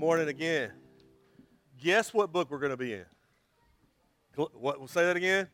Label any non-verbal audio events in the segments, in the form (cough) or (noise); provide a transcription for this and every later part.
morning again. Guess what book we're going to be in? What, we'll say that again?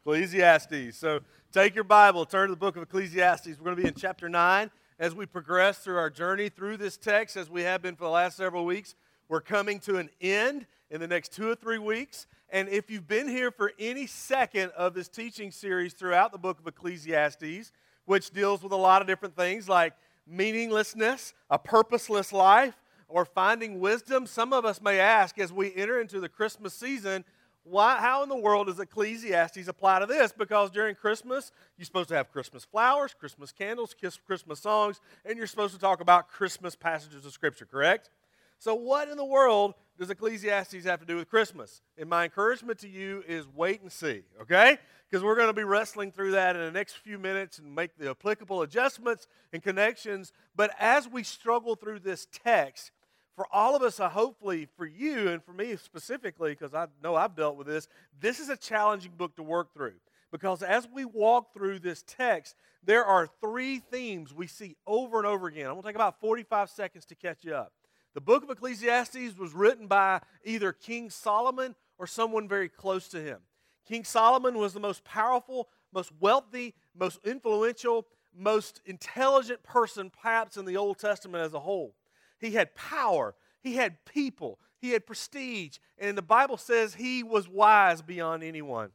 Ecclesiastes. So take your Bible, turn to the book of Ecclesiastes. We're going to be in chapter 9 as we progress through our journey through this text, as we have been for the last several weeks. We're coming to an end in the next two or three weeks. And if you've been here for any second of this teaching series throughout the book of Ecclesiastes, which deals with a lot of different things like meaninglessness, a purposeless life, or finding wisdom, some of us may ask as we enter into the Christmas season, why, how in the world does Ecclesiastes apply to this? Because during Christmas, you're supposed to have Christmas flowers, Christmas candles, Christmas songs, and you're supposed to talk about Christmas passages of Scripture, correct? So, what in the world does Ecclesiastes have to do with Christmas? And my encouragement to you is wait and see, okay? Because we're going to be wrestling through that in the next few minutes and make the applicable adjustments and connections. But as we struggle through this text, for all of us, hopefully for you and for me specifically, because I know I've dealt with this, this is a challenging book to work through. Because as we walk through this text, there are three themes we see over and over again. I'm going to take about 45 seconds to catch you up. The book of Ecclesiastes was written by either King Solomon or someone very close to him. King Solomon was the most powerful, most wealthy, most influential, most intelligent person, perhaps, in the Old Testament as a whole. He had power, he had people, he had prestige, and the Bible says he was wise beyond anyone.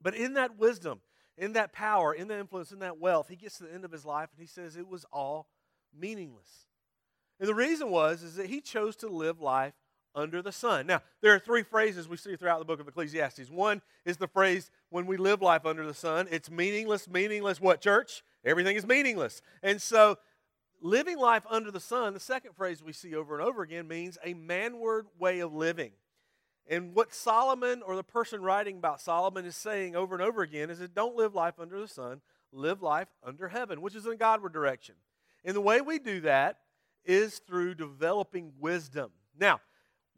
But in that wisdom, in that power, in that influence, in that wealth, he gets to the end of his life and he says it was all meaningless. And the reason was is that he chose to live life under the sun. Now, there are three phrases we see throughout the book of Ecclesiastes. One is the phrase when we live life under the sun, it's meaningless, meaningless what church? Everything is meaningless. And so living life under the sun, the second phrase we see over and over again means a manward way of living. And what Solomon or the person writing about Solomon is saying over and over again is that don't live life under the sun, live life under heaven, which is in a Godward direction. And the way we do that is through developing wisdom. Now,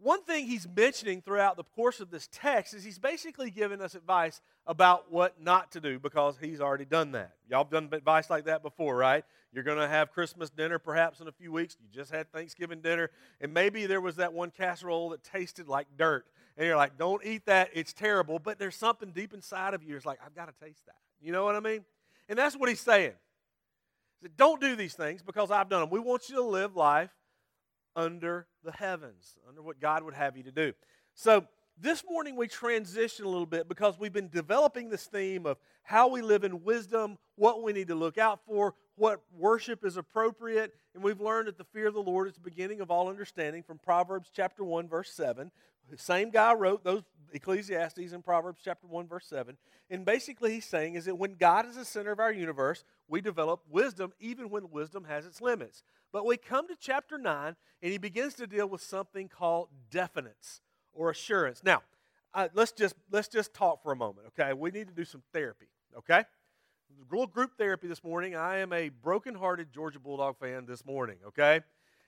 one thing he's mentioning throughout the course of this text is he's basically giving us advice about what not to do because he's already done that. Y'all have done advice like that before, right? You're going to have Christmas dinner perhaps in a few weeks. You just had Thanksgiving dinner, and maybe there was that one casserole that tasted like dirt. And you're like, don't eat that. It's terrible. But there's something deep inside of you. It's like, I've got to taste that. You know what I mean? And that's what he's saying. Said, don't do these things because I've done them. We want you to live life under the heavens, under what God would have you to do. So, this morning we transition a little bit because we've been developing this theme of how we live in wisdom, what we need to look out for, what worship is appropriate, and we've learned that the fear of the Lord is the beginning of all understanding from Proverbs chapter 1 verse 7. Same guy wrote those Ecclesiastes in Proverbs chapter 1 verse 7. And basically he's saying is that when God is the center of our universe, we develop wisdom even when wisdom has its limits. But we come to chapter 9 and he begins to deal with something called definites or assurance. Now, uh, let's just let's just talk for a moment, okay? We need to do some therapy, okay? Little group therapy this morning. I am a broken-hearted Georgia Bulldog fan this morning, okay?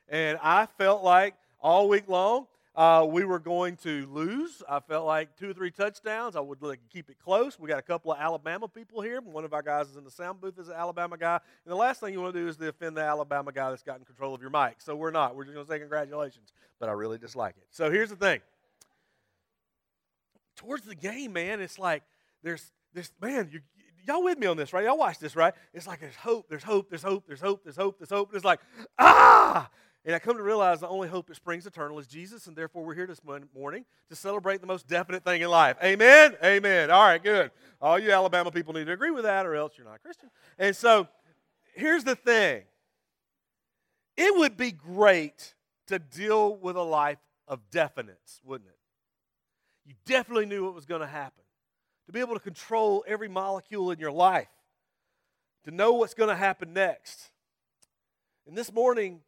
And I felt like all week long uh, we were going to lose. I felt like two or three touchdowns. I would like, keep it close. We got a couple of Alabama people here. One of our guys is in the sound booth is an Alabama guy. And the last thing you want to do is to offend the Alabama guy that's got in control of your mic. So we're not. We're just going to say congratulations. But I really dislike it. So here's the thing. Towards the game, man, it's like there's this man. You, y'all with me on this, right? Y'all watch this, right? It's like there's hope, there's hope, there's hope, there's hope, there's hope, there's hope. And it's like ah and I come to realize the only hope that springs eternal is Jesus, and therefore we're here this morning to celebrate the most definite thing in life. Amen? Amen. All right, good. All you Alabama people need to agree with that, or else you're not Christian. And so here's the thing it would be great to deal with a life of definites, wouldn't it? You definitely knew what was going to happen. To be able to control every molecule in your life, to know what's going to happen next. And this morning,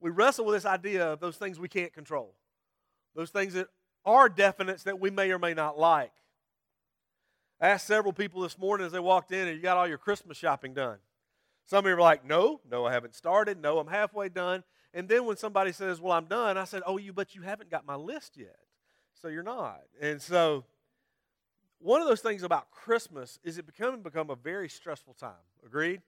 we wrestle with this idea of those things we can't control, those things that are definites that we may or may not like. I asked several people this morning as they walked in, and you got all your Christmas shopping done? Some of you were like, no, no, I haven't started. No, I'm halfway done. And then when somebody says, well, I'm done, I said, oh, you, but you haven't got my list yet. So you're not. And so one of those things about Christmas is it becoming become a very stressful time. Agreed?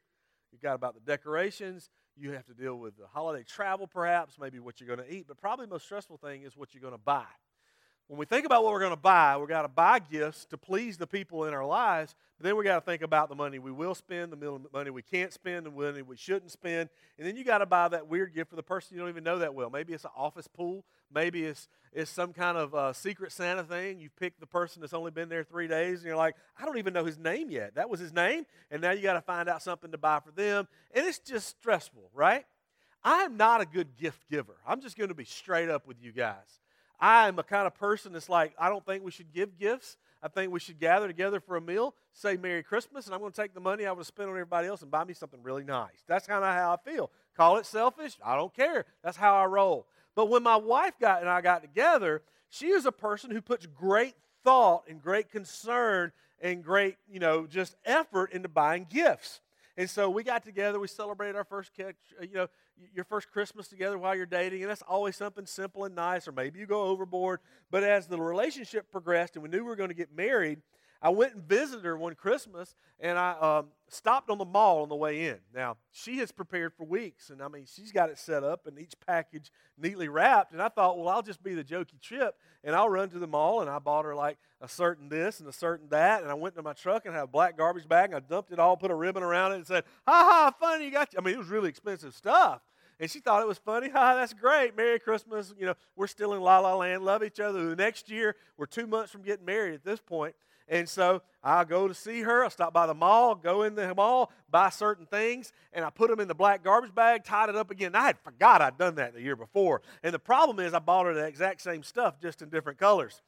You've got about the decorations, You have to deal with the holiday travel, perhaps, maybe what you're going to eat, but probably the most stressful thing is what you're going to buy. When we think about what we're going to buy, we've got to buy gifts to please the people in our lives, but then we've got to think about the money we will spend, the money we can't spend, the money we shouldn't spend, and then you got to buy that weird gift for the person you don't even know that well. Maybe it's an office pool, maybe it's, it's some kind of uh, secret Santa thing. You pick the person that's only been there three days, and you're like, I don't even know his name yet. That was his name, and now you got to find out something to buy for them, and it's just stressful, right? I'm not a good gift giver. I'm just going to be straight up with you guys. I am a kind of person that's like, I don't think we should give gifts. I think we should gather together for a meal, say Merry Christmas, and I'm going to take the money I would spent on everybody else and buy me something really nice. That's kind of how I feel. Call it selfish. I don't care. That's how I roll. But when my wife got and I got together, she is a person who puts great thought and great concern and great, you know, just effort into buying gifts. And so we got together, we celebrated our first, catch, uh, you know, your first Christmas together while you're dating, and that's always something simple and nice, or maybe you go overboard. But as the relationship progressed and we knew we were going to get married, I went and visited her one Christmas, and I um, stopped on the mall on the way in. Now, she has prepared for weeks, and I mean, she's got it set up and each package neatly wrapped. And I thought, well, I'll just be the jokey trip, and I'll run to the mall, and I bought her like a certain this and a certain that. And I went to my truck and had a black garbage bag, and I dumped it all, put a ribbon around it, and said, ha ha, funny, you got you. I mean, it was really expensive stuff. And she thought it was funny. Ha, that's great. Merry Christmas. You know, we're still in La La Land, love each other. The next year, we're two months from getting married at this point. And so I'll go to see her. I'll stop by the mall, go in the mall, buy certain things, and I put them in the black garbage bag, tied it up again. I had forgot I'd done that the year before. And the problem is I bought her the exact same stuff, just in different colors.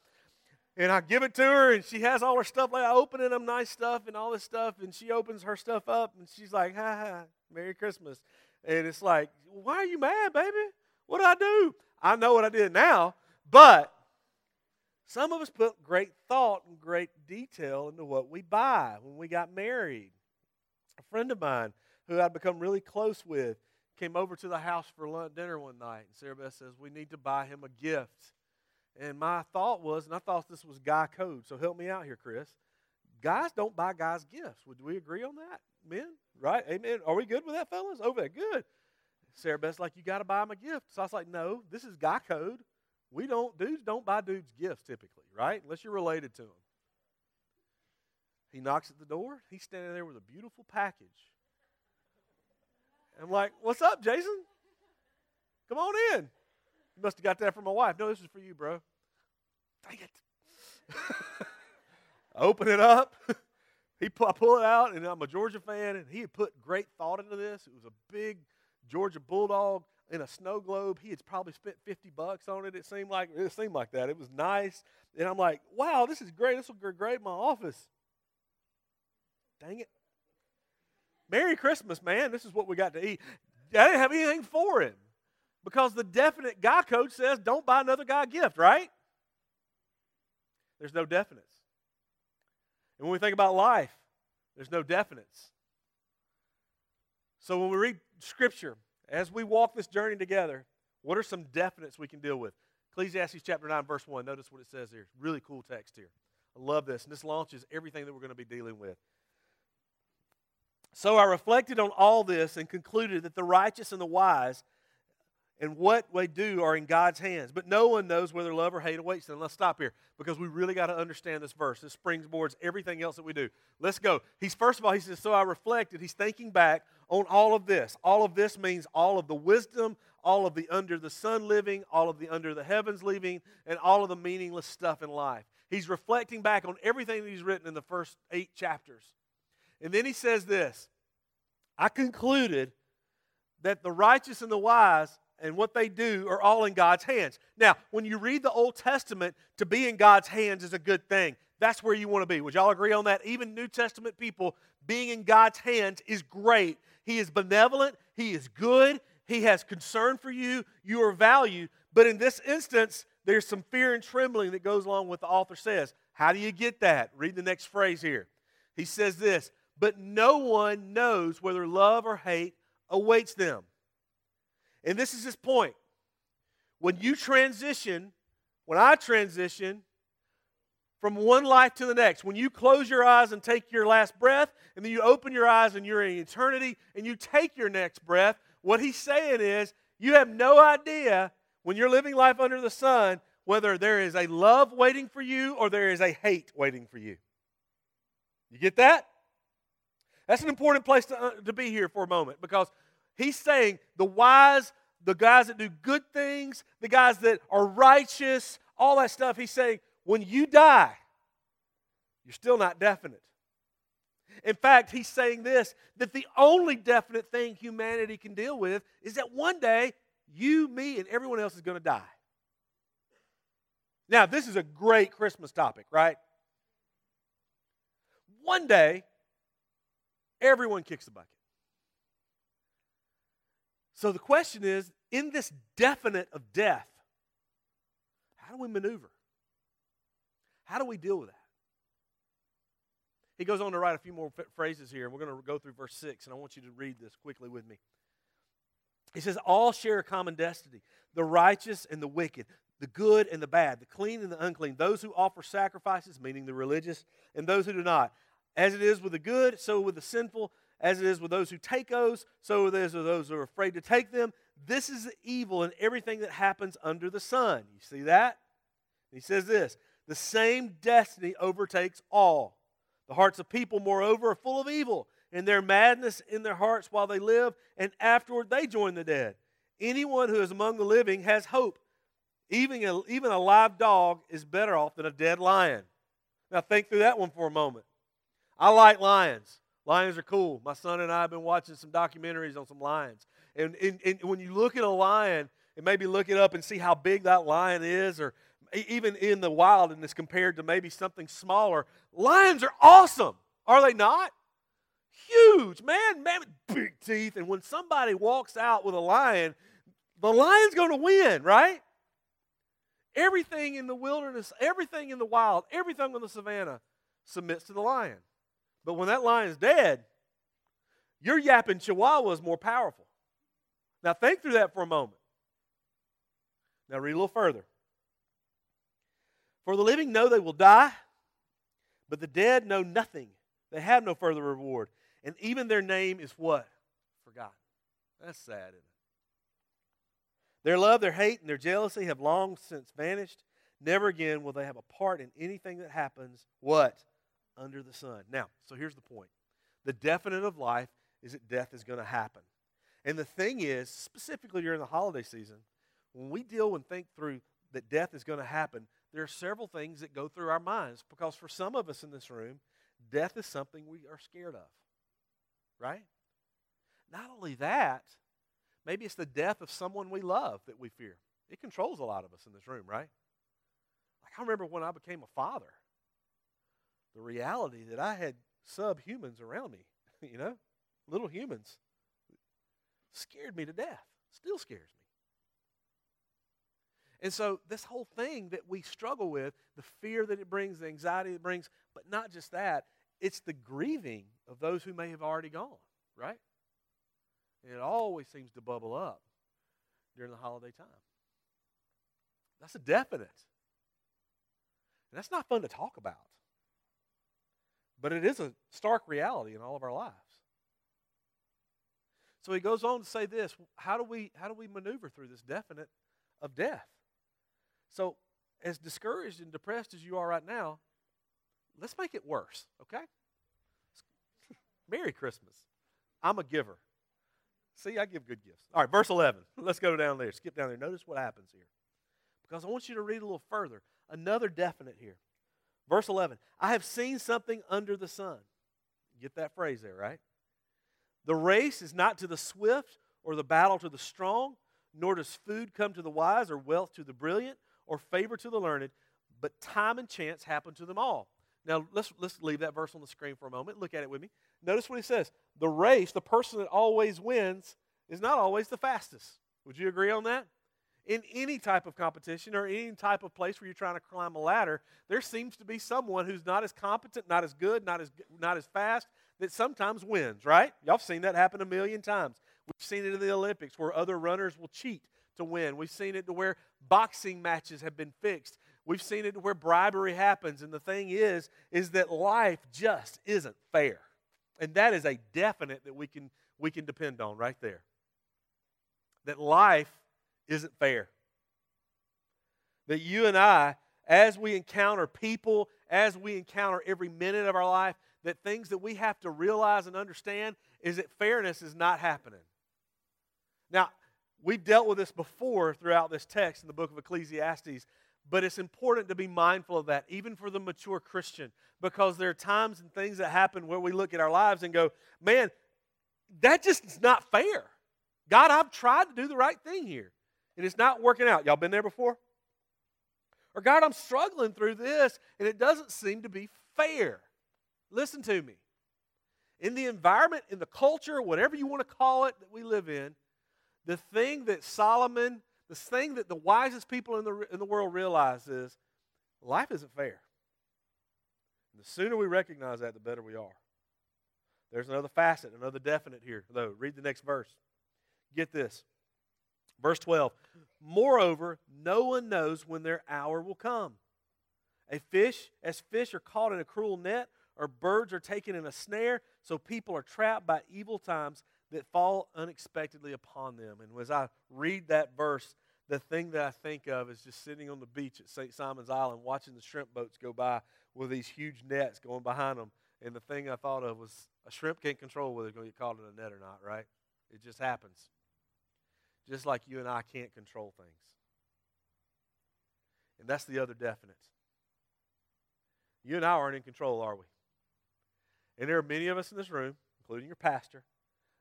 And I give it to her, and she has all her stuff. Like I open it, them nice stuff and all this stuff, and she opens her stuff up, and she's like, "Ha ha, Merry Christmas." And it's like, "Why are you mad, baby? What did I do?" I know what I did now, but some of us put great thought and great detail into what we buy when we got married. A friend of mine who I'd become really close with came over to the house for lunch dinner one night, and Sarah Beth says, We need to buy him a gift. And my thought was, and I thought this was guy code, so help me out here, Chris. Guys don't buy guys gifts. Would we agree on that, men? Right? Amen. Are we good with that, fellas? Over there, good. Sarah Beth's like, You got to buy him a gift. So I was like, No, this is guy code. We don't, dudes don't buy dudes gifts typically, right? Unless you're related to them. He knocks at the door. He's standing there with a beautiful package. I'm like, what's up, Jason? Come on in. You must have got that from my wife. No, this is for you, bro. Dang it. (laughs) Open it up. (laughs) he I pull it out, and I'm a Georgia fan, and he had put great thought into this. It was a big Georgia Bulldog in a snow globe. He had probably spent 50 bucks on it. It seemed like it seemed like that. It was nice. And I'm like, wow, this is great. This will in my office. Dang it. Merry Christmas, man. This is what we got to eat. I didn't have anything for him. Because the definite guy code says don't buy another guy a gift, right? There's no definites. And when we think about life, there's no definites. So when we read Scripture, as we walk this journey together, what are some definites we can deal with? Ecclesiastes chapter 9, verse 1. Notice what it says here. Really cool text here. I love this. And this launches everything that we're going to be dealing with. So I reflected on all this and concluded that the righteous and the wise and what we do are in God's hands. But no one knows whether love or hate awaits them. Let's stop here because we really got to understand this verse. This springboards everything else that we do. Let's go. He's first of all, he says, So I reflected. He's thinking back on all of this. All of this means all of the wisdom, all of the under the sun living, all of the under the heavens living, and all of the meaningless stuff in life. He's reflecting back on everything that he's written in the first eight chapters. And then he says this I concluded that the righteous and the wise and what they do are all in God's hands. Now, when you read the Old Testament, to be in God's hands is a good thing. That's where you want to be. Would y'all agree on that? Even New Testament people, being in God's hands is great. He is benevolent, He is good, He has concern for you, you are valued. But in this instance, there's some fear and trembling that goes along with the author says. How do you get that? Read the next phrase here. He says this, but no one knows whether love or hate awaits them. And this is his point. When you transition, when I transition from one life to the next, when you close your eyes and take your last breath, and then you open your eyes and you're in eternity, and you take your next breath, what he's saying is you have no idea when you're living life under the sun whether there is a love waiting for you or there is a hate waiting for you. You get that? That's an important place to, uh, to be here for a moment because he's saying the wise, the guys that do good things, the guys that are righteous, all that stuff, he's saying when you die, you're still not definite. In fact, he's saying this that the only definite thing humanity can deal with is that one day you, me, and everyone else is going to die. Now, this is a great Christmas topic, right? One day, everyone kicks the bucket. So the question is in this definite of death, how do we maneuver? How do we deal with that? He goes on to write a few more phrases here, and we're going to go through verse 6, and I want you to read this quickly with me. He says, All share a common destiny the righteous and the wicked, the good and the bad, the clean and the unclean, those who offer sacrifices, meaning the religious, and those who do not. As it is with the good, so with the sinful, as it is with those who take oaths, so it is with those who are afraid to take them. This is the evil in everything that happens under the sun. You see that? He says this the same destiny overtakes all. The hearts of people, moreover, are full of evil, and their madness in their hearts while they live, and afterward they join the dead. Anyone who is among the living has hope. Even a, even a live dog is better off than a dead lion. Now, think through that one for a moment. I like lions. Lions are cool. My son and I have been watching some documentaries on some lions. And, and, and when you look at a lion, and maybe look it up and see how big that lion is, or even in the wild and is compared to maybe something smaller. Lions are awesome, are they not? Huge, man, man, big teeth. And when somebody walks out with a lion, the lion's going to win, right? Everything in the wilderness, everything in the wild, everything on the savannah submits to the lion. But when that lion's dead, your yapping chihuahua is more powerful. Now, think through that for a moment. Now, read a little further. For the living know they will die, but the dead know nothing. They have no further reward. And even their name is what? Forgotten. That's sad, isn't it? Their love, their hate, and their jealousy have long since vanished. Never again will they have a part in anything that happens, what? Under the sun. Now, so here's the point. The definite of life is that death is going to happen. And the thing is, specifically during the holiday season, when we deal and think through that death is going to happen, there are several things that go through our minds because for some of us in this room, death is something we are scared of. Right? Not only that, maybe it's the death of someone we love that we fear. It controls a lot of us in this room, right? Like I remember when I became a father, the reality that I had subhumans around me, (laughs) you know, little humans, scared me to death. Still scares me. And so, this whole thing that we struggle with, the fear that it brings, the anxiety it brings, but not just that, it's the grieving of those who may have already gone, right? And it always seems to bubble up during the holiday time. That's a definite. And that's not fun to talk about. But it is a stark reality in all of our lives. So he goes on to say this how do we how do we maneuver through this definite of death? So, as discouraged and depressed as you are right now, let's make it worse, okay? (laughs) Merry Christmas. I'm a giver. See, I give good gifts. All right, verse 11. (laughs) Let's go down there. Skip down there. Notice what happens here. Because I want you to read a little further. Another definite here. Verse 11. I have seen something under the sun. Get that phrase there, right? The race is not to the swift or the battle to the strong, nor does food come to the wise or wealth to the brilliant or favor to the learned, but time and chance happen to them all. Now, let's, let's leave that verse on the screen for a moment. Look at it with me. Notice what he says. The race, the person that always wins, is not always the fastest. Would you agree on that? In any type of competition or any type of place where you're trying to climb a ladder, there seems to be someone who's not as competent, not as good, not as, not as fast, that sometimes wins, right? Y'all have seen that happen a million times. We've seen it in the Olympics where other runners will cheat to win. We've seen it to where boxing matches have been fixed. We've seen it to where bribery happens. And the thing is, is that life just isn't fair. And that is a definite that we can we can depend on right there. that life isn't fair. That you and I, as we encounter people, as we encounter every minute of our life, that things that we have to realize and understand is that fairness is not happening. Now, we've dealt with this before throughout this text in the book of Ecclesiastes, but it's important to be mindful of that, even for the mature Christian, because there are times and things that happen where we look at our lives and go, man, that just is not fair. God, I've tried to do the right thing here, and it's not working out. Y'all been there before? Or, God, I'm struggling through this, and it doesn't seem to be fair. Listen to me. In the environment, in the culture, whatever you want to call it that we live in, the thing that Solomon, the thing that the wisest people in the, in the world realize is life isn't fair. And the sooner we recognize that, the better we are. There's another facet, another definite here, though. Read the next verse. Get this. Verse 12. Moreover, no one knows when their hour will come. A fish, as fish are caught in a cruel net, or birds are taken in a snare, so people are trapped by evil times that fall unexpectedly upon them. And as I read that verse, the thing that I think of is just sitting on the beach at St. Simon's Island watching the shrimp boats go by with these huge nets going behind them. And the thing I thought of was a shrimp can't control whether they're going to get caught in a net or not, right? It just happens. Just like you and I can't control things. And that's the other definite. You and I aren't in control, are we? And there are many of us in this room, including your pastor,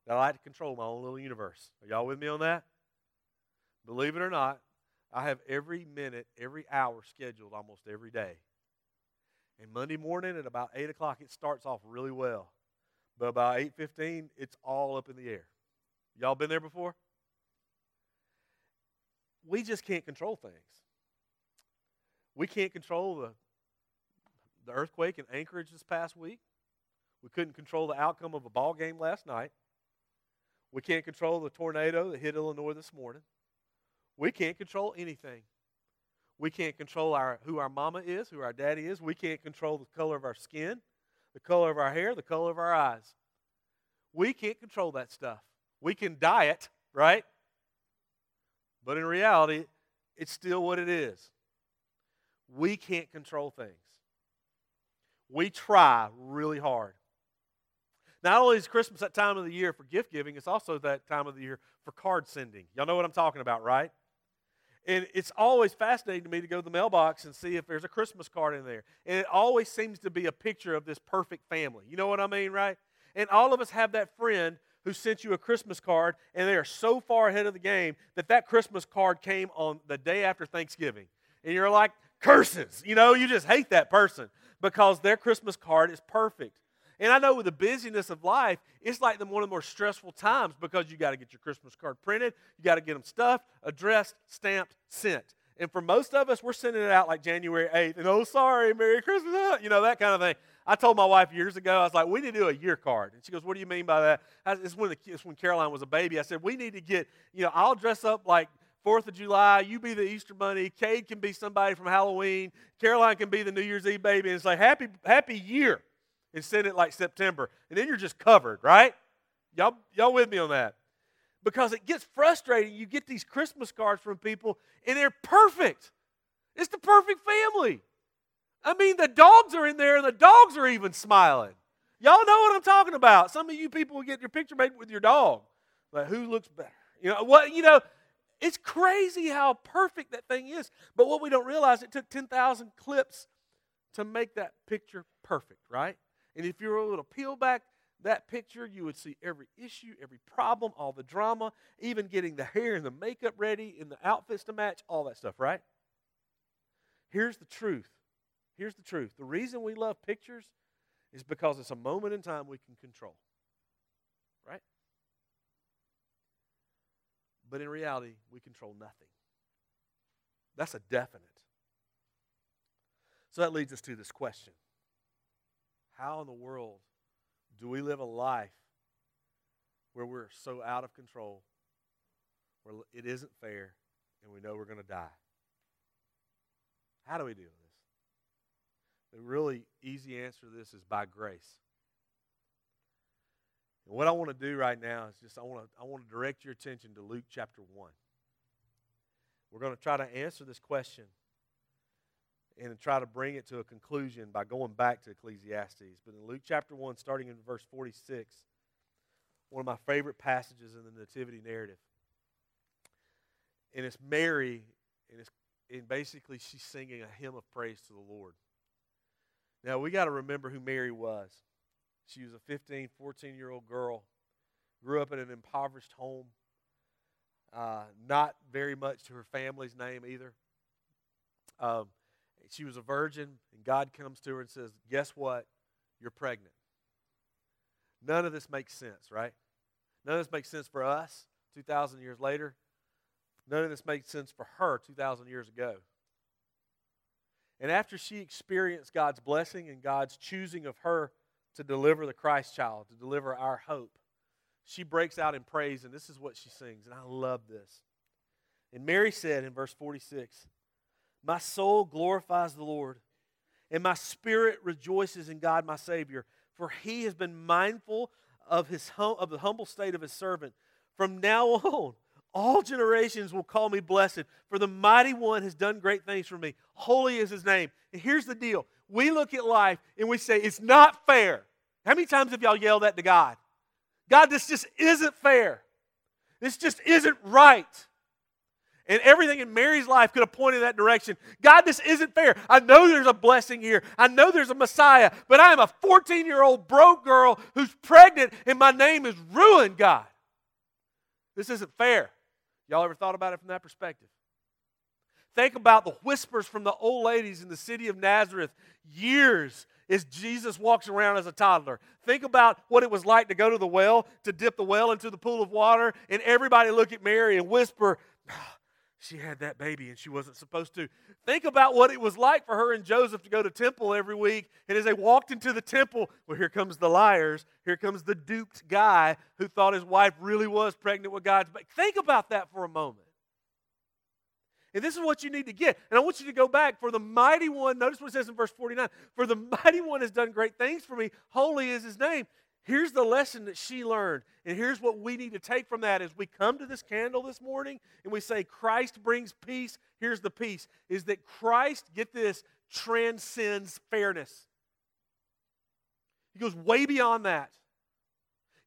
that I like to control my own little universe. Are y'all with me on that? Believe it or not, I have every minute, every hour scheduled almost every day. And Monday morning at about 8 o'clock, it starts off really well. But by 8.15, it's all up in the air. Y'all been there before? We just can't control things. We can't control the, the earthquake in Anchorage this past week. We couldn't control the outcome of a ball game last night. We can't control the tornado that hit Illinois this morning. We can't control anything. We can't control our, who our mama is, who our daddy is. We can't control the color of our skin, the color of our hair, the color of our eyes. We can't control that stuff. We can diet, right? But in reality, it's still what it is. We can't control things. We try really hard. Not only is Christmas that time of the year for gift giving, it's also that time of the year for card sending. Y'all know what I'm talking about, right? And it's always fascinating to me to go to the mailbox and see if there's a Christmas card in there. And it always seems to be a picture of this perfect family. You know what I mean, right? And all of us have that friend who sent you a Christmas card, and they are so far ahead of the game that that Christmas card came on the day after Thanksgiving. And you're like, curses. You know, you just hate that person because their Christmas card is perfect. And I know with the busyness of life, it's like the, one of the more stressful times because you got to get your Christmas card printed, you got to get them stuffed, addressed, stamped, sent. And for most of us, we're sending it out like January 8th, and oh, sorry, Merry Christmas, you know, that kind of thing. I told my wife years ago, I was like, we need to do a year card. And she goes, what do you mean by that? I, it's, when the, it's when Caroline was a baby. I said, we need to get, you know, I'll dress up like Fourth of July, you be the Easter Bunny. Cade can be somebody from Halloween. Caroline can be the New Year's Eve baby. And it's like, happy, happy year and send it like September. And then you're just covered, right? Y'all, y'all with me on that? Because it gets frustrating. You get these Christmas cards from people, and they're perfect. It's the perfect family. I mean, the dogs are in there, and the dogs are even smiling. Y'all know what I'm talking about. Some of you people will get your picture made with your dog. Like, who looks better? You know, what, you know, it's crazy how perfect that thing is. But what we don't realize, it took 10,000 clips to make that picture perfect, right? And if you were able to peel back that picture, you would see every issue, every problem, all the drama, even getting the hair and the makeup ready and the outfits to match, all that stuff, right? Here's the truth. Here's the truth. The reason we love pictures is because it's a moment in time we can control, right? But in reality, we control nothing. That's a definite. So that leads us to this question how in the world do we live a life where we're so out of control, where it isn't fair, and we know we're going to die? How do we do this? The really easy answer to this is by grace. And what I want to do right now is just I want to I want to direct your attention to Luke chapter 1. We're going to try to answer this question and try to bring it to a conclusion by going back to Ecclesiastes. But in Luke chapter 1, starting in verse 46, one of my favorite passages in the Nativity narrative. And it's Mary, and, it's, and basically she's singing a hymn of praise to the Lord. Now, we got to remember who Mary was. She was a 15, 14 year old girl, grew up in an impoverished home, uh, not very much to her family's name either. Um, she was a virgin, and God comes to her and says, Guess what? You're pregnant. None of this makes sense, right? None of this makes sense for us 2,000 years later. None of this makes sense for her 2,000 years ago. And after she experienced God's blessing and God's choosing of her to deliver the Christ child, to deliver our hope, she breaks out in praise, and this is what she sings. And I love this. And Mary said in verse 46 My soul glorifies the Lord, and my spirit rejoices in God my Savior, for he has been mindful of, his hum, of the humble state of his servant. From now (laughs) on, all generations will call me blessed, for the mighty one has done great things for me. Holy is his name. And here's the deal we look at life and we say, it's not fair. How many times have y'all yelled that to God? God, this just isn't fair. This just isn't right. And everything in Mary's life could have pointed that direction. God, this isn't fair. I know there's a blessing here. I know there's a Messiah, but I am a 14 year old broke girl who's pregnant and my name is ruined, God. This isn't fair. Y'all ever thought about it from that perspective? Think about the whispers from the old ladies in the city of Nazareth years as Jesus walks around as a toddler. Think about what it was like to go to the well, to dip the well into the pool of water, and everybody look at Mary and whisper, ah, she had that baby and she wasn't supposed to. Think about what it was like for her and Joseph to go to temple every week. And as they walked into the temple, well, here comes the liars. Here comes the duped guy who thought his wife really was pregnant with God's baby. Think about that for a moment. And this is what you need to get. And I want you to go back. For the mighty one, notice what it says in verse 49 For the mighty one has done great things for me. Holy is his name. Here's the lesson that she learned. And here's what we need to take from that as we come to this candle this morning and we say, Christ brings peace. Here's the peace is that Christ, get this, transcends fairness. He goes way beyond that.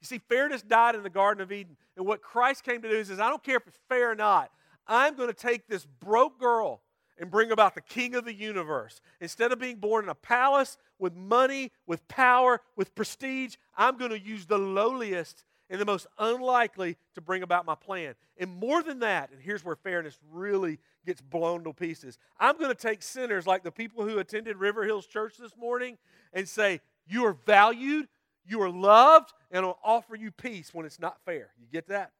You see, fairness died in the Garden of Eden. And what Christ came to do is, I don't care if it's fair or not, I'm going to take this broke girl and bring about the king of the universe. Instead of being born in a palace with money, with power, with prestige, I'm going to use the lowliest and the most unlikely to bring about my plan. And more than that, and here's where fairness really gets blown to pieces I'm going to take sinners like the people who attended River Hills Church this morning and say, You are valued, you are loved, and I'll offer you peace when it's not fair. You get that?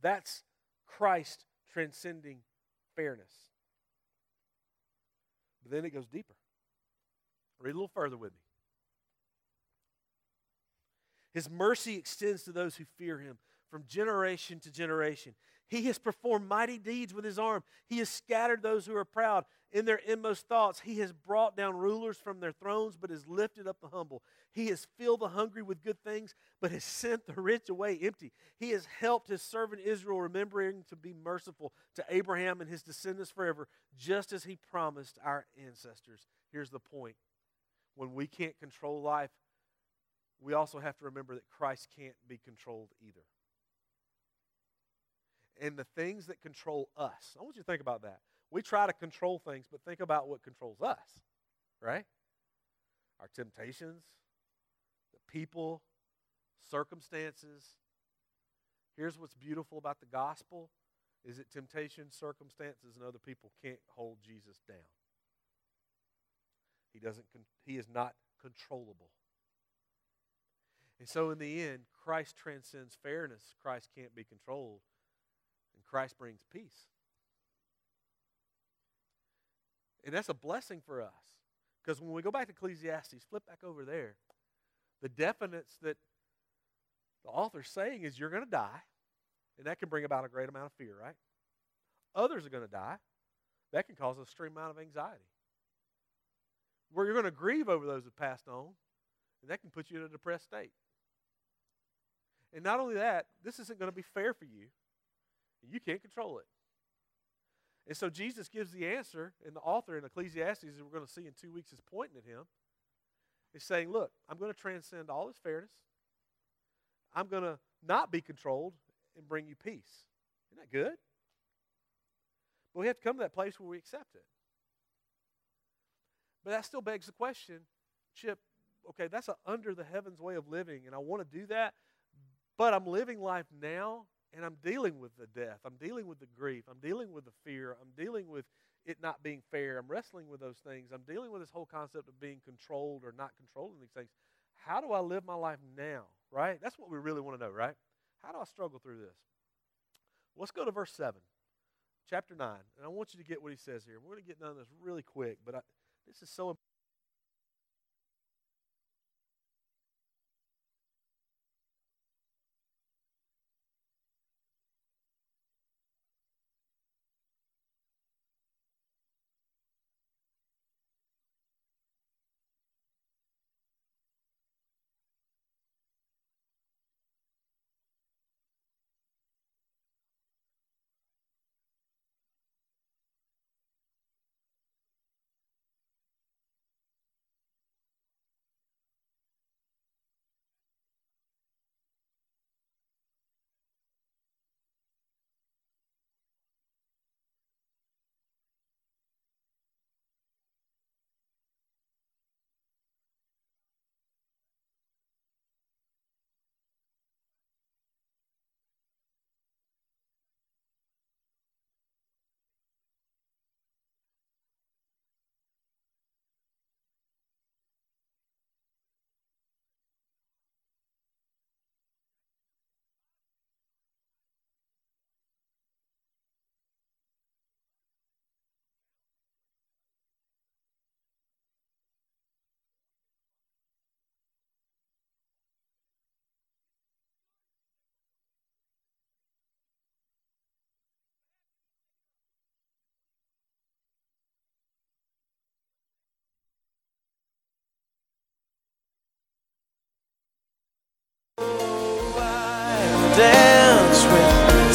That's Christ transcending fairness. But then it goes deeper. Read a little further with me. His mercy extends to those who fear him from generation to generation. He has performed mighty deeds with his arm. He has scattered those who are proud in their inmost thoughts. He has brought down rulers from their thrones, but has lifted up the humble. He has filled the hungry with good things, but has (laughs) sent the rich away empty. He has helped his servant Israel, remembering to be merciful to Abraham and his descendants forever, just as he promised our ancestors. Here's the point when we can't control life, we also have to remember that Christ can't be controlled either and the things that control us. I want you to think about that. We try to control things, but think about what controls us, right? Our temptations, the people, circumstances. Here's what's beautiful about the gospel is that temptation, circumstances, and other people can't hold Jesus down. He doesn't he is not controllable. And so in the end, Christ transcends fairness. Christ can't be controlled. Christ brings peace. And that's a blessing for us. Because when we go back to Ecclesiastes, flip back over there, the definites that the author's saying is you're going to die, and that can bring about a great amount of fear, right? Others are going to die. That can cause a extreme amount of anxiety. Where you're going to grieve over those that passed on, and that can put you in a depressed state. And not only that, this isn't going to be fair for you. You can't control it. And so Jesus gives the answer, and the author in Ecclesiastes, as we're going to see in two weeks, is pointing at him. He's saying, Look, I'm going to transcend all this fairness. I'm going to not be controlled and bring you peace. Isn't that good? But we have to come to that place where we accept it. But that still begs the question Chip, okay, that's an under the heavens way of living, and I want to do that, but I'm living life now and I'm dealing with the death. I'm dealing with the grief. I'm dealing with the fear. I'm dealing with it not being fair. I'm wrestling with those things. I'm dealing with this whole concept of being controlled or not controlling these things. How do I live my life now? Right? That's what we really want to know, right? How do I struggle through this? Let's go to verse 7, chapter 9. And I want you to get what he says here. We're going to get done this really quick, but I, this is so important. Dance with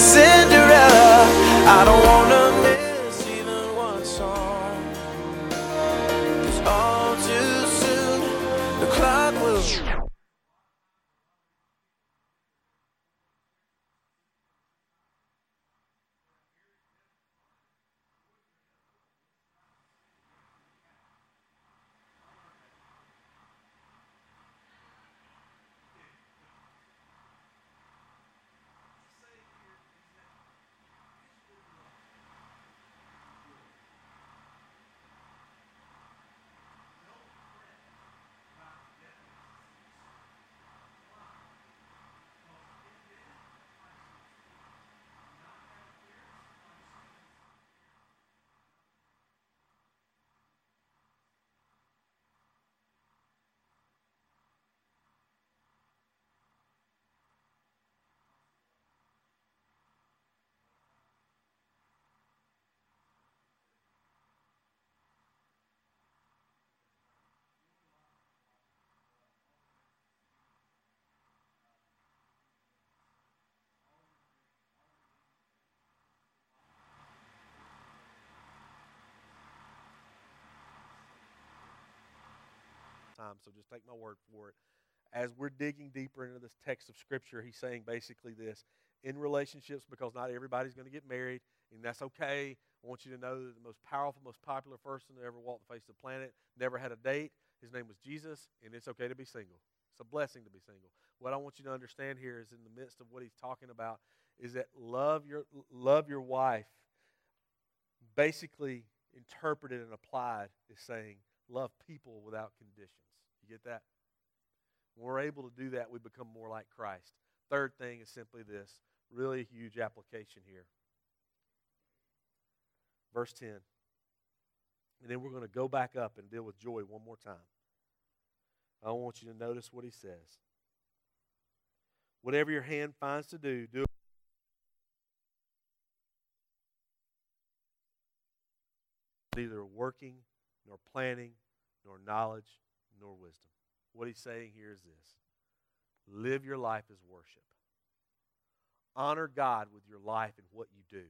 time, so just take my word for it. As we're digging deeper into this text of Scripture, he's saying basically this in relationships, because not everybody's going to get married, and that's okay. I want you to know that the most powerful, most popular person to ever walk the face of the planet never had a date. His name was Jesus, and it's okay to be single. It's a blessing to be single. What I want you to understand here is in the midst of what he's talking about is that love your love your wife basically interpreted and applied is saying love people without conditions. You get that? When we're able to do that, we become more like Christ. Third thing is simply this really huge application here. Verse 10. And then we're going to go back up and deal with joy one more time. I want you to notice what he says. Whatever your hand finds to do, do it. Neither working, nor planning, nor knowledge, nor wisdom. What he's saying here is this live your life as worship. honor God with your life and what you do.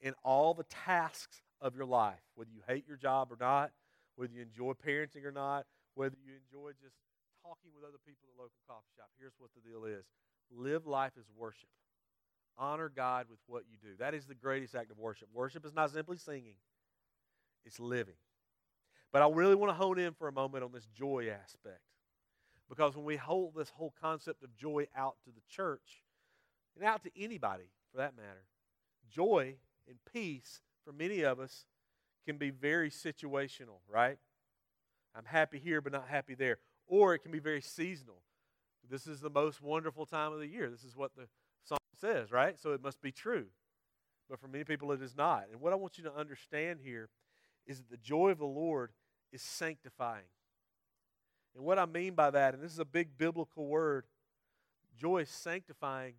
In all the tasks of your life, whether you hate your job or not, whether you enjoy parenting or not, whether you enjoy just talking with other people at the local coffee shop, here's what the deal is live life as worship. Honor God with what you do. That is the greatest act of worship. Worship is not simply singing, it's living. But I really want to hone in for a moment on this joy aspect. Because when we hold this whole concept of joy out to the church, and out to anybody for that matter, joy and peace for many of us can be very situational, right? I'm happy here, but not happy there. Or it can be very seasonal. This is the most wonderful time of the year. This is what the song says, right? So it must be true. But for many people, it is not. And what I want you to understand here is that the joy of the Lord is sanctifying. And what I mean by that, and this is a big biblical word, joy is sanctifying.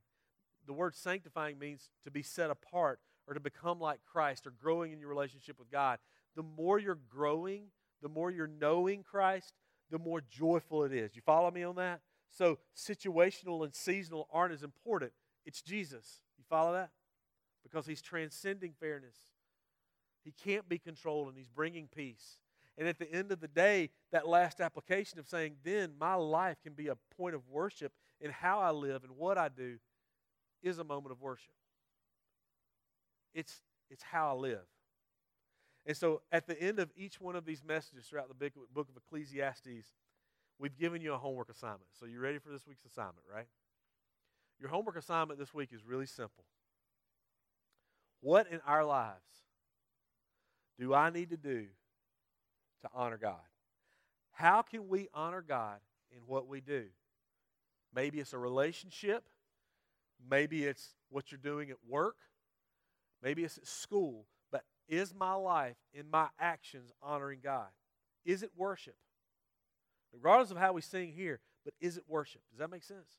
The word sanctifying means to be set apart or to become like Christ or growing in your relationship with God. The more you're growing, the more you're knowing Christ, the more joyful it is. You follow me on that? So situational and seasonal aren't as important. It's Jesus. You follow that? Because he's transcending fairness. He can't be controlled and he's bringing peace. And at the end of the day, that last application of saying, then my life can be a point of worship in how I live and what I do is a moment of worship. It's, it's how I live. And so at the end of each one of these messages throughout the book of Ecclesiastes, we've given you a homework assignment. So you ready for this week's assignment, right? Your homework assignment this week is really simple. What in our lives do I need to do to honor God? How can we honor God in what we do? Maybe it's a relationship. Maybe it's what you're doing at work. Maybe it's at school. But is my life in my actions honoring God? Is it worship? regardless of how we sing here, but is it worship? Does that make sense?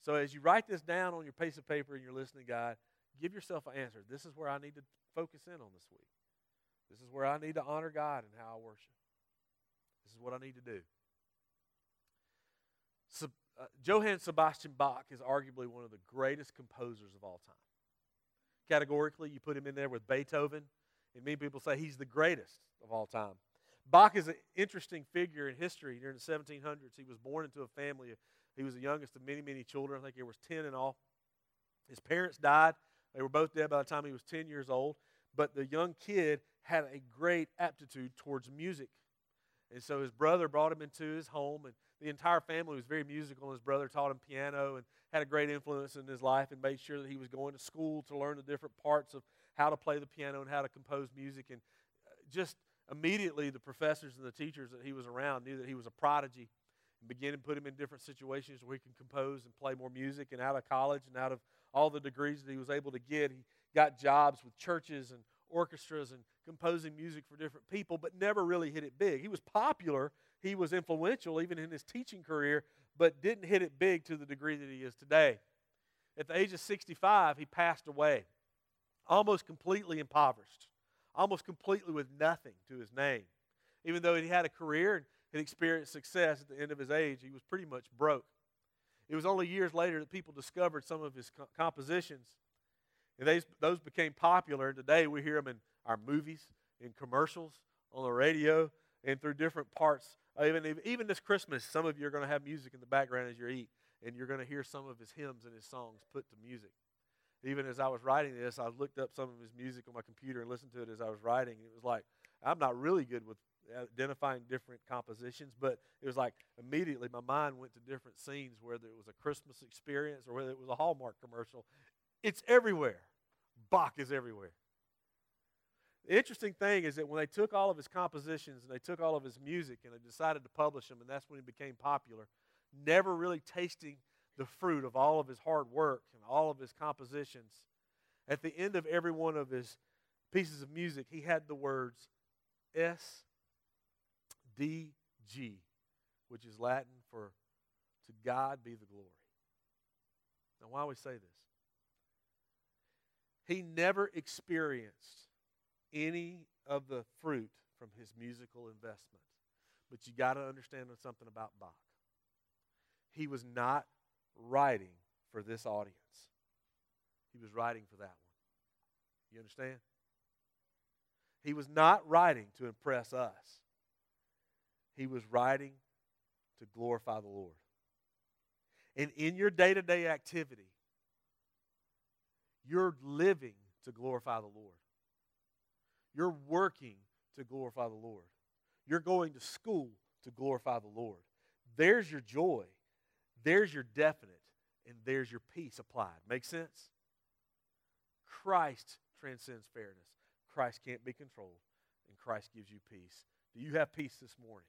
So as you write this down on your piece of paper and you're listening, God, give yourself an answer. This is where I need to focus in on this week. This is where I need to honor God and how I worship. This is what I need to do. So, uh, Johann Sebastian Bach is arguably one of the greatest composers of all time. Categorically, you put him in there with Beethoven, and many people say he's the greatest of all time. Bach is an interesting figure in history. During the 1700s, he was born into a family. He was the youngest of many, many children. I think there was 10 in all. His parents died. They were both dead by the time he was 10 years old. But the young kid had a great aptitude towards music. And so his brother brought him into his home, and the entire family was very musical. His brother taught him piano and had a great influence in his life and made sure that he was going to school to learn the different parts of how to play the piano and how to compose music. And uh, just immediately the professors and the teachers that he was around knew that he was a prodigy and began to put him in different situations where he could compose and play more music. And out of college and out of all the degrees that he was able to get, he got jobs with churches and orchestras and composing music for different people, but never really hit it big. He was popular, he was influential even in his teaching career, but didn't hit it big to the degree that he is today. At the age of 65, he passed away, almost completely impoverished almost completely with nothing to his name. Even though he had a career and had experienced success at the end of his age, he was pretty much broke. It was only years later that people discovered some of his co- compositions, and they, those became popular. And today we hear them in our movies, in commercials, on the radio, and through different parts. Even, even this Christmas, some of you are going to have music in the background as you eat, and you're going to hear some of his hymns and his songs put to music even as I was writing this, I looked up some of his music on my computer and listened to it as I was writing. It was like, I'm not really good with identifying different compositions, but it was like immediately my mind went to different scenes, whether it was a Christmas experience or whether it was a Hallmark commercial. It's everywhere. Bach is everywhere. The interesting thing is that when they took all of his compositions and they took all of his music and they decided to publish them, and that's when he became popular, never really tasting the fruit of all of his hard work and all of his compositions. At the end of every one of his pieces of music, he had the words S D G, which is Latin for to God be the glory. Now, why do we say this? He never experienced any of the fruit from his musical investment. But you got to understand something about Bach. He was not writing for this audience. He was writing for that one. You understand? He was not writing to impress us, he was writing to glorify the Lord. And in your day to day activity, you're living to glorify the Lord. You're working to glorify the Lord. You're going to school to glorify the Lord. There's your joy. There's your definite. And there's your peace applied. Make sense? Christ transcends fairness. Christ can't be controlled. And Christ gives you peace. Do you have peace this morning?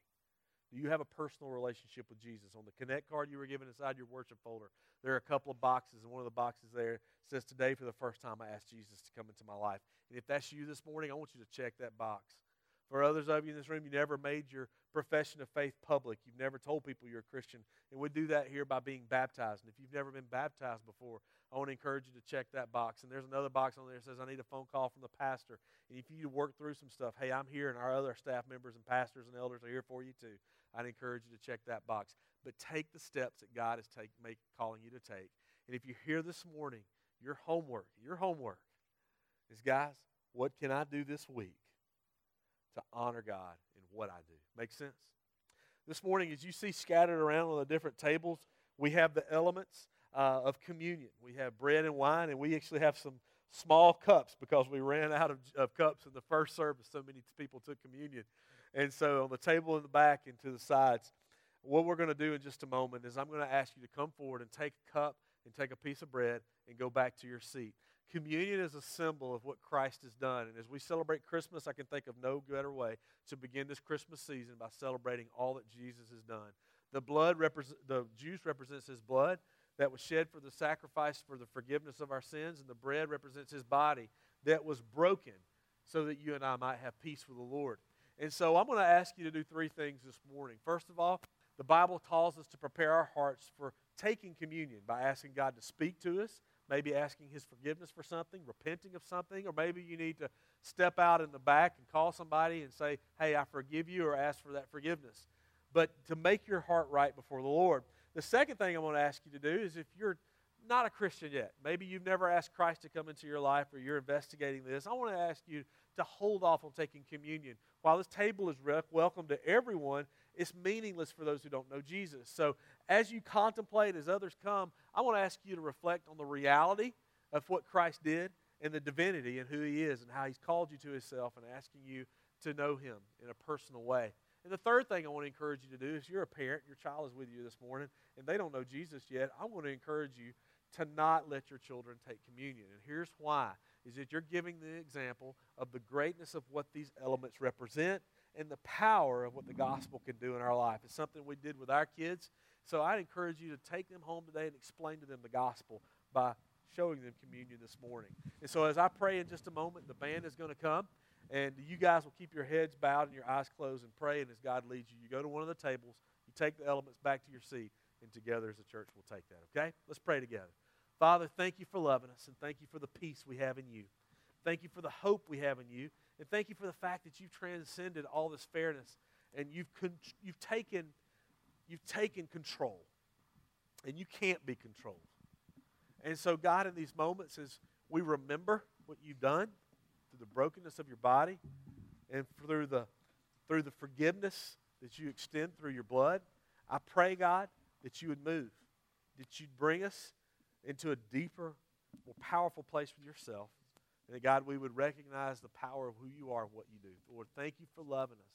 Do you have a personal relationship with Jesus? On the Connect card you were given inside your worship folder, there are a couple of boxes, and one of the boxes there says, Today, for the first time, I asked Jesus to come into my life. And if that's you this morning, I want you to check that box. For others of you in this room, you never made your profession of faith public. You've never told people you're a Christian. And we do that here by being baptized. And if you've never been baptized before, I want to encourage you to check that box. And there's another box on there that says, I need a phone call from the pastor. And if you work through some stuff, hey, I'm here, and our other staff members and pastors and elders are here for you too. I'd encourage you to check that box. But take the steps that God is take, make, calling you to take. And if you're here this morning, your homework, your homework is, guys, what can I do this week to honor God in what I do? Make sense? This morning, as you see scattered around on the different tables, we have the elements uh, of communion. We have bread and wine, and we actually have some small cups because we ran out of, of cups in the first service. So many people took communion. And so on the table in the back and to the sides, what we're going to do in just a moment is I'm going to ask you to come forward and take a cup and take a piece of bread and go back to your seat. Communion is a symbol of what Christ has done. And as we celebrate Christmas, I can think of no better way to begin this Christmas season by celebrating all that Jesus has done. The blood represent, the juice represents his blood that was shed for the sacrifice for the forgiveness of our sins, and the bread represents his body that was broken so that you and I might have peace with the Lord. And so I'm going to ask you to do three things this morning. First of all, the Bible calls us to prepare our hearts for taking communion by asking God to speak to us, maybe asking His forgiveness for something, repenting of something, or maybe you need to step out in the back and call somebody and say, Hey, I forgive you, or ask for that forgiveness. But to make your heart right before the Lord. The second thing I want to ask you to do is if you're not a Christian yet, maybe you've never asked Christ to come into your life or you're investigating this, I want to ask you to hold off on taking communion. While this table is welcome to everyone, it's meaningless for those who don't know Jesus. So, as you contemplate, as others come, I want to ask you to reflect on the reality of what Christ did and the divinity and who He is and how He's called you to Himself and asking you to know Him in a personal way. And the third thing I want to encourage you to do is you're a parent, your child is with you this morning, and they don't know Jesus yet. I want to encourage you to not let your children take communion. And here's why is that you're giving the example of the greatness of what these elements represent and the power of what the gospel can do in our life. It's something we did with our kids. So I'd encourage you to take them home today and explain to them the gospel by showing them communion this morning. And so as I pray in just a moment, the band is going to come. And you guys will keep your heads bowed and your eyes closed and pray. And as God leads you, you go to one of the tables, you take the elements back to your seat, and together as a church we'll take that. Okay? Let's pray together. Father, thank you for loving us, and thank you for the peace we have in you. Thank you for the hope we have in you, and thank you for the fact that you've transcended all this fairness and you've, con- you've, taken, you've taken control, and you can't be controlled. And so, God, in these moments, as we remember what you've done through the brokenness of your body and through the, through the forgiveness that you extend through your blood, I pray, God, that you would move, that you'd bring us into a deeper, more powerful place with yourself. And that, God, we would recognize the power of who you are and what you do. Lord, thank you for loving us.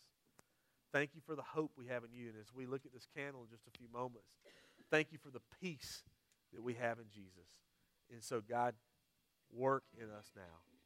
Thank you for the hope we have in you. And as we look at this candle in just a few moments, thank you for the peace that we have in Jesus. And so, God, work in us now.